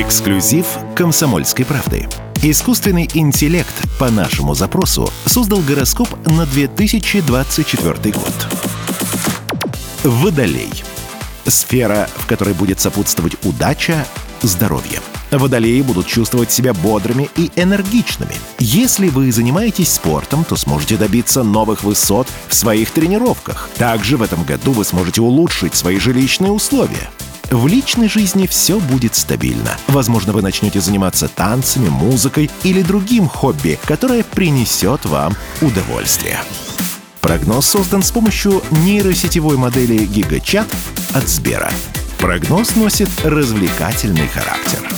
Эксклюзив «Комсомольской правды». Искусственный интеллект по нашему запросу создал гороскоп на 2024 год. Водолей. Сфера, в которой будет сопутствовать удача, здоровье. Водолеи будут чувствовать себя бодрыми и энергичными. Если вы занимаетесь спортом, то сможете добиться новых высот в своих тренировках. Также в этом году вы сможете улучшить свои жилищные условия. В личной жизни все будет стабильно. Возможно, вы начнете заниматься танцами, музыкой или другим хобби, которое принесет вам удовольствие. Прогноз создан с помощью нейросетевой модели GigaChat от Сбера. Прогноз носит развлекательный характер.